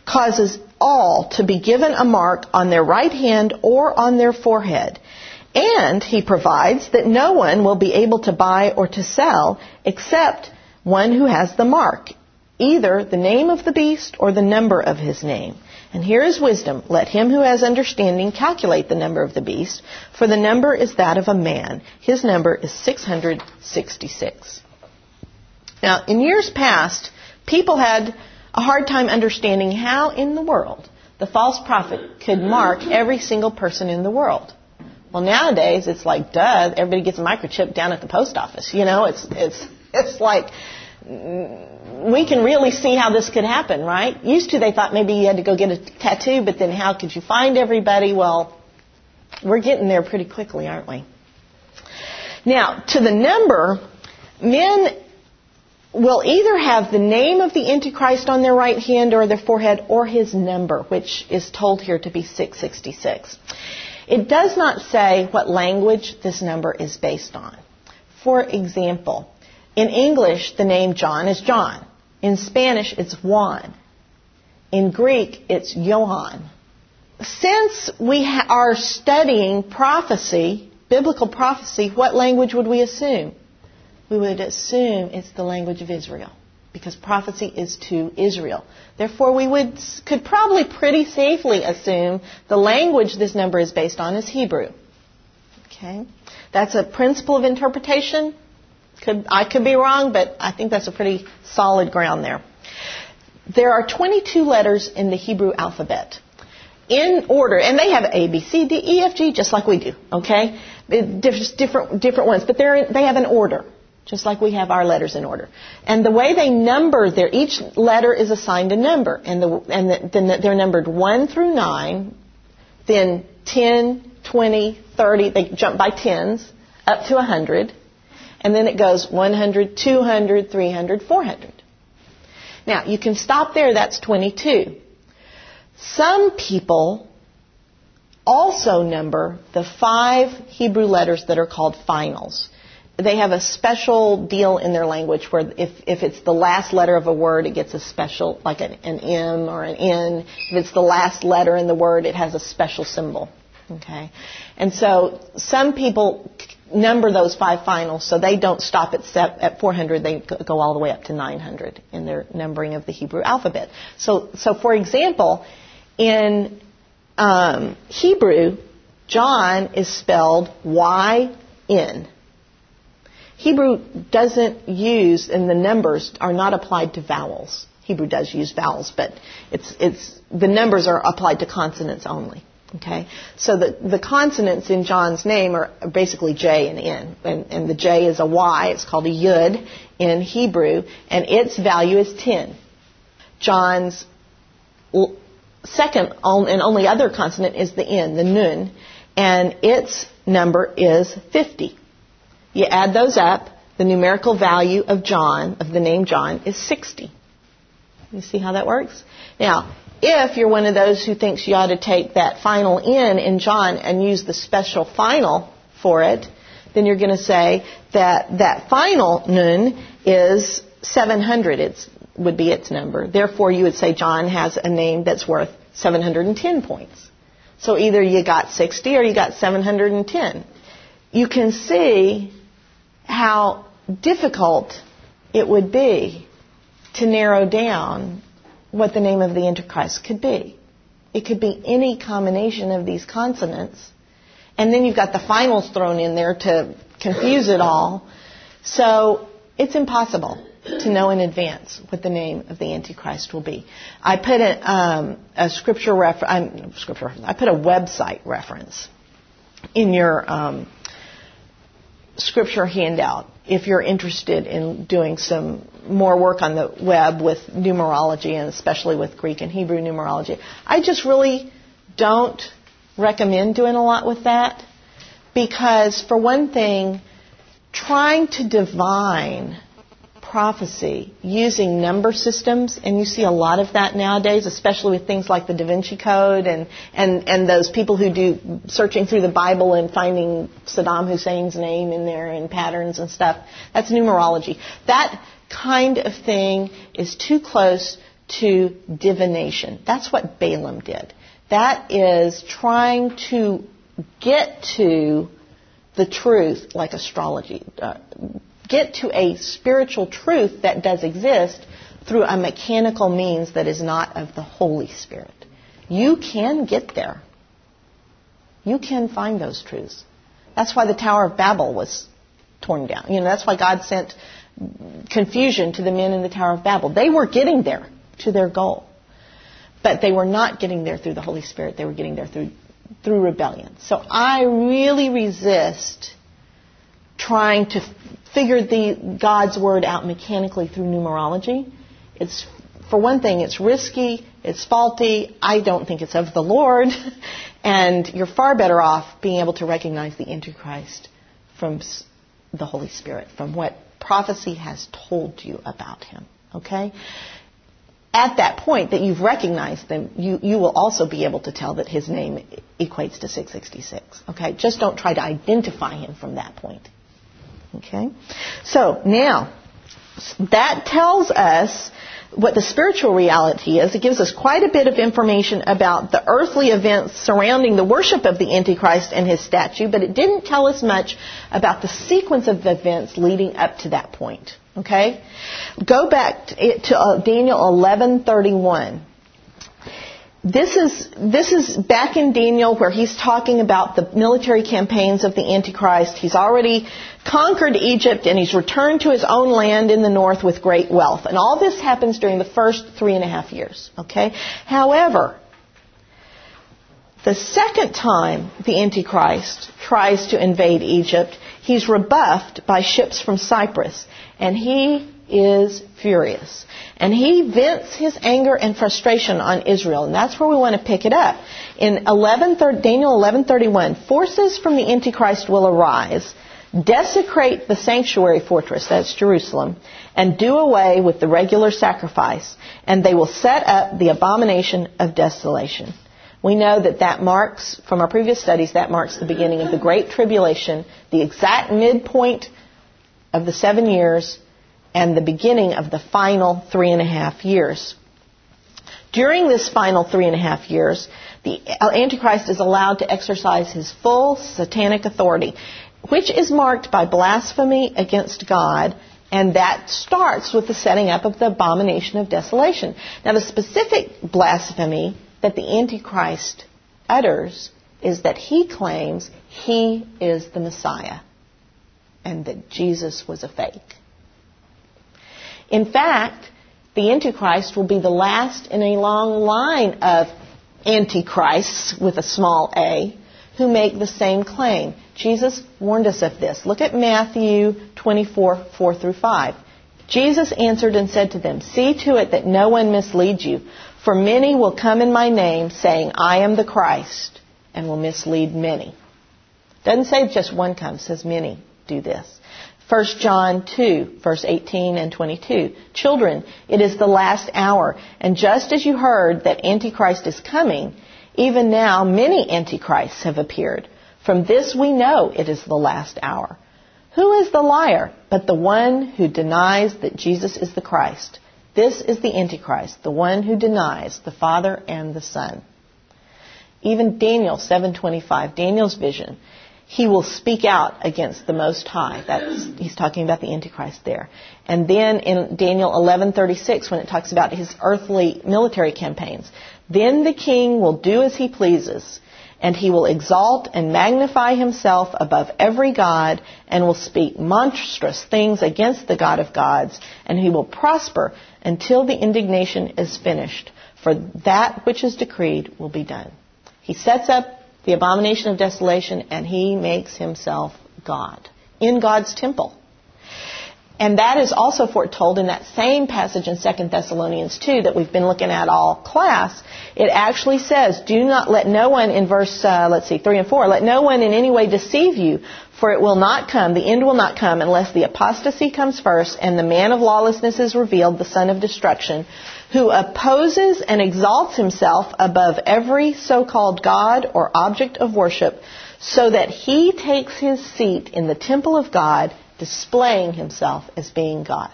Speaker 1: causes all to be given a mark on their right hand or on their forehead. And he provides that no one will be able to buy or to sell except one who has the mark, either the name of the beast or the number of his name. And here is wisdom. Let him who has understanding calculate the number of the beast, for the number is that of a man. His number is 666. Now, in years past, people had a hard time understanding how in the world the false prophet could mark every single person in the world. Well, nowadays it's like, duh, everybody gets a microchip down at the post office. You know, it's it's it's like we can really see how this could happen, right? Used to they thought maybe you had to go get a tattoo, but then how could you find everybody? Well, we're getting there pretty quickly, aren't we? Now, to the number, men will either have the name of the Antichrist on their right hand or their forehead or his number, which is told here to be 666. It does not say what language this number is based on. For example, in English, the name John is John. In Spanish, it's Juan. In Greek, it's Johann. Since we ha- are studying prophecy, biblical prophecy, what language would we assume? We would assume it's the language of Israel because prophecy is to Israel. Therefore, we would, could probably pretty safely assume the language this number is based on is Hebrew. Okay? That's a principle of interpretation. Could, I could be wrong, but I think that's a pretty solid ground there. There are 22 letters in the Hebrew alphabet in order, and they have A, B, C, D, E, F, G, just like we do. Okay, different different ones, but they have an order, just like we have our letters in order. And the way they number their each letter is assigned a number, and the and the, they're numbered one through nine, then 10, 20, 30. They jump by tens up to 100 and then it goes 100, 200, 300, 400. Now, you can stop there, that's 22. Some people also number the five Hebrew letters that are called finals. They have a special deal in their language where if, if it's the last letter of a word, it gets a special, like an, an M or an N. If it's the last letter in the word, it has a special symbol. Okay? And so some people number those five finals so they don't stop at, at 400, they go all the way up to 900 in their numbering of the Hebrew alphabet. So, so for example, in um, Hebrew, John is spelled Y-N. Hebrew doesn't use, and the numbers are not applied to vowels. Hebrew does use vowels, but it's, it's, the numbers are applied to consonants only. Okay, so the, the consonants in John's name are basically J and N, and, and the J is a Y. It's called a Yud in Hebrew, and its value is 10. John's second and only other consonant is the N, the Nun, and its number is 50. You add those up, the numerical value of John, of the name John, is 60. You see how that works? Now, if you're one of those who thinks you ought to take that final in in John and use the special final for it, then you're going to say that that final nun is 700. It would be its number. Therefore, you would say John has a name that's worth 710 points. So either you got 60 or you got 710. You can see how difficult it would be to narrow down what the name of the Antichrist could be. It could be any combination of these consonants. And then you've got the finals thrown in there to confuse it all. So it's impossible to know in advance what the name of the Antichrist will be. I put a, um, a scripture reference, scripture I put a website reference in your um, scripture handout if you're interested in doing some more work on the web with numerology and especially with Greek and Hebrew numerology. I just really don't recommend doing a lot with that because, for one thing, trying to divine prophecy using number systems, and you see a lot of that nowadays, especially with things like the Da Vinci Code and, and, and those people who do searching through the Bible and finding Saddam Hussein's name in there and patterns and stuff. That's numerology. That kind of thing is too close to divination. That's what Balaam did. That is trying to get to the truth like astrology. Uh, get to a spiritual truth that does exist through a mechanical means that is not of the Holy Spirit. You can get there. You can find those truths. That's why the Tower of Babel was torn down. You know, that's why God sent confusion to the men in the Tower of Babel. They were getting there to their goal. But they were not getting there through the Holy Spirit. They were getting there through, through rebellion. So I really resist trying to figure the God's word out mechanically through numerology. It's for one thing, it's risky, it's faulty. I don't think it's of the Lord, and you're far better off being able to recognize the Antichrist from the Holy Spirit, from what prophecy has told you about him. Okay? At that point that you've recognized them, you, you will also be able to tell that his name equates to 666. Okay? Just don't try to identify him from that point. Okay? So, now, that tells us what the spiritual reality is. It gives us quite a bit of information about the earthly events surrounding the worship of the Antichrist and his statue, but it didn't tell us much about the sequence of events leading up to that point. Okay? Go back to uh, Daniel 11:31 this is this is back in Daniel where he's talking about the military campaigns of the Antichrist. He's already conquered Egypt and he's returned to his own land in the north with great wealth. And all this happens during the first three and a half years. Okay? However, the second time the Antichrist tries to invade Egypt, he's rebuffed by ships from Cyprus. And he is furious. And he vents his anger and frustration on Israel. And that's where we want to pick it up. In 11, Daniel 11:31, forces from the Antichrist will arise, desecrate the sanctuary fortress, that's Jerusalem, and do away with the regular sacrifice, and they will set up the abomination of desolation. We know that that marks, from our previous studies, that marks the beginning of the Great Tribulation, the exact midpoint of the seven years and the beginning of the final three and a half years. During this final three and a half years, the Antichrist is allowed to exercise his full satanic authority, which is marked by blasphemy against God, and that starts with the setting up of the abomination of desolation. Now, the specific blasphemy that the Antichrist utters is that he claims he is the Messiah and that Jesus was a fake. In fact, the Antichrist will be the last in a long line of antichrists with a small a who make the same claim. Jesus warned us of this. Look at Matthew 24, 4 through 5. Jesus answered and said to them, See to it that no one misleads you, for many will come in my name saying, I am the Christ, and will mislead many. Doesn't say just one comes, says many do this. 1 John 2, verse 18 and 22. Children, it is the last hour, and just as you heard that Antichrist is coming, even now many Antichrists have appeared. From this we know it is the last hour. Who is the liar but the one who denies that Jesus is the Christ? This is the Antichrist, the one who denies the Father and the Son. Even Daniel 7:25, Daniel's vision he will speak out against the Most High. That's, he's talking about the Antichrist there. And then in Daniel 11:36, when it talks about his earthly military campaigns, then the king will do as he pleases, and he will exalt and magnify himself above every god, and will speak monstrous things against the God of gods, and he will prosper until the indignation is finished. For that which is decreed will be done. He sets up the abomination of desolation, and he makes himself God in God's temple. And that is also foretold in that same passage in 2 Thessalonians 2 that we've been looking at all class. It actually says, do not let no one in verse, uh, let's see, 3 and 4, let no one in any way deceive you, for it will not come, the end will not come unless the apostasy comes first and the man of lawlessness is revealed, the son of destruction, who opposes and exalts himself above every so-called God or object of worship, so that he takes his seat in the temple of God, displaying himself as being God.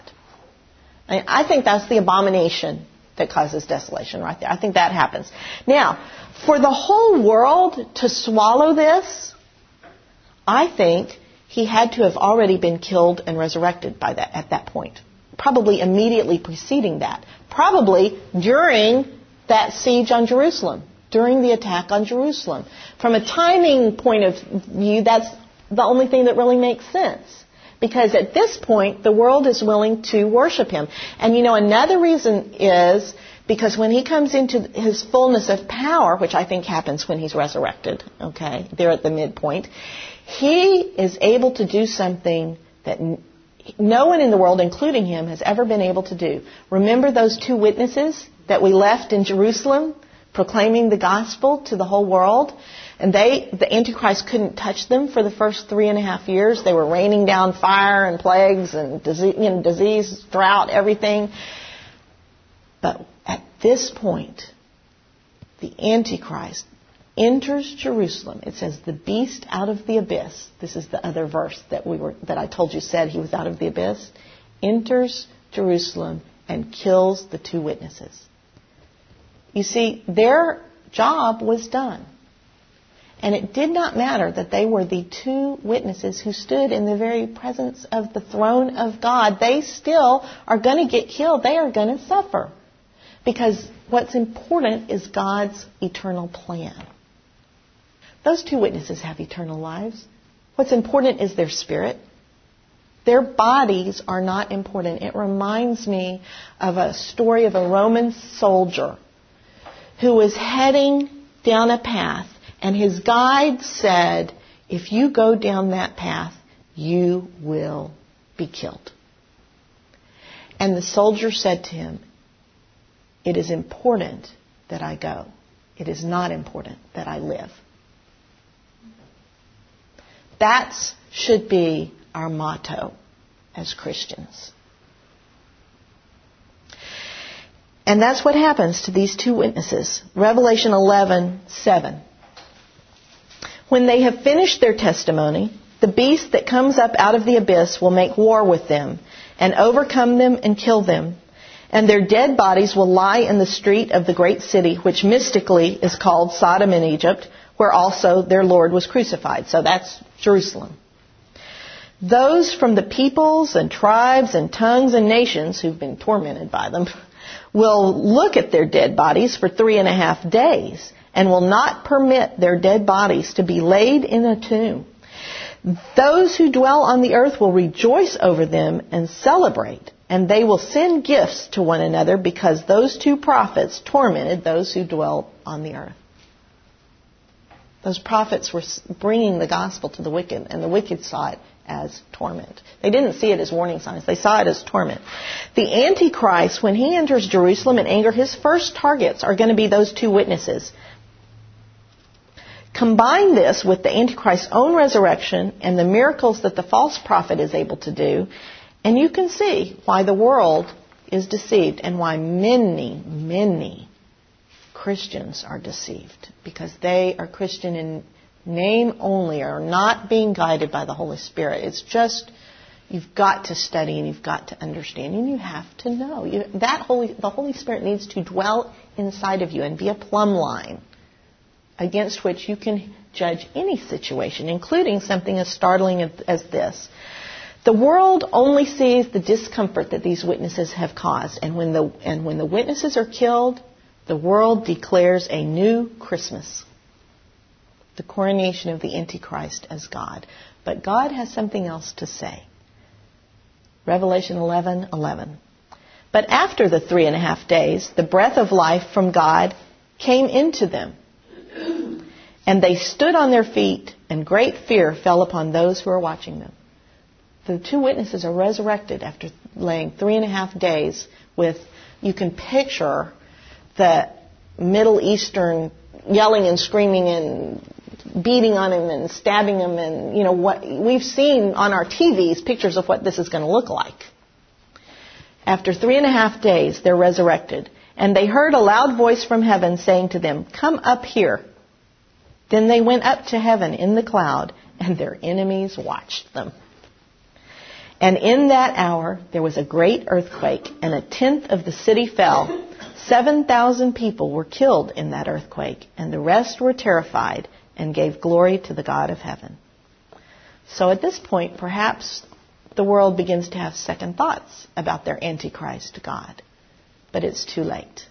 Speaker 1: I think that's the abomination that causes desolation right there. I think that happens. Now, for the whole world to swallow this, I think he had to have already been killed and resurrected by that at that point probably immediately preceding that, probably during that siege on Jerusalem, during the attack on Jerusalem. From a timing point of view, that's the only thing that really makes sense. Because at this point, the world is willing to worship him. And you know, another reason is because when he comes into his fullness of power, which I think happens when he's resurrected, okay, they're at the midpoint, he is able to do something that no one in the world, including him, has ever been able to do. Remember those two witnesses that we left in Jerusalem proclaiming the gospel to the whole world? And they, the Antichrist couldn't touch them for the first three and a half years. They were raining down fire and plagues and disease, you know, disease drought, everything. But at this point, the Antichrist enters Jerusalem. It says the beast out of the abyss. This is the other verse that we were that I told you said he was out of the abyss. Enters Jerusalem and kills the two witnesses. You see, their job was done. And it did not matter that they were the two witnesses who stood in the very presence of the throne of God. They still are going to get killed. They are going to suffer. Because what's important is God's eternal plan. Those two witnesses have eternal lives. What's important is their spirit. Their bodies are not important. It reminds me of a story of a Roman soldier who was heading down a path and his guide said, if you go down that path, you will be killed. And the soldier said to him, It is important that I go. It is not important that I live. That should be our motto as Christians. And that's what happens to these two witnesses. Revelation 11, 7. When they have finished their testimony, the beast that comes up out of the abyss will make war with them and overcome them and kill them. And their dead bodies will lie in the street of the great city, which mystically is called Sodom in Egypt, where also their Lord was crucified. So that's Jerusalem. Those from the peoples and tribes and tongues and nations who've been tormented by them will look at their dead bodies for three and a half days and will not permit their dead bodies to be laid in a tomb. Those who dwell on the earth will rejoice over them and celebrate, and they will send gifts to one another because those two prophets tormented those who dwell on the earth. Those prophets were bringing the gospel to the wicked, and the wicked saw it as torment. They didn't see it as warning signs, they saw it as torment. The Antichrist, when he enters Jerusalem in anger, his first targets are going to be those two witnesses Combine this with the Antichrist's own resurrection and the miracles that the false prophet is able to do, and you can see why the world is deceived and why many, many Christians are deceived because they are Christian in name only, are not being guided by the Holy Spirit. It's just you've got to study and you've got to understand and you have to know. You, that Holy, the Holy Spirit needs to dwell inside of you and be a plumb line against which you can judge any situation, including something as startling as this. The world only sees the discomfort that these witnesses have caused, and when the, and when the witnesses are killed, the world declares a new Christmas the coronation of the Antichrist as God. But God has something else to say. Revelation 11 11. But after the three and a half days, the breath of life from God came into them and they stood on their feet, and great fear fell upon those who were watching them. The two witnesses are resurrected after laying three and a half days with, you can picture the Middle Eastern yelling and screaming and beating on him and stabbing him and, you know, what we've seen on our TVs pictures of what this is going to look like. After three and a half days, they're resurrected. And they heard a loud voice from heaven saying to them, Come up here. Then they went up to heaven in the cloud, and their enemies watched them. And in that hour there was a great earthquake, and a tenth of the city fell. Seven thousand people were killed in that earthquake, and the rest were terrified and gave glory to the God of heaven. So at this point, perhaps the world begins to have second thoughts about their Antichrist God. But it's too late.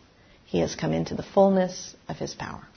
Speaker 1: He has come into the fullness of his power.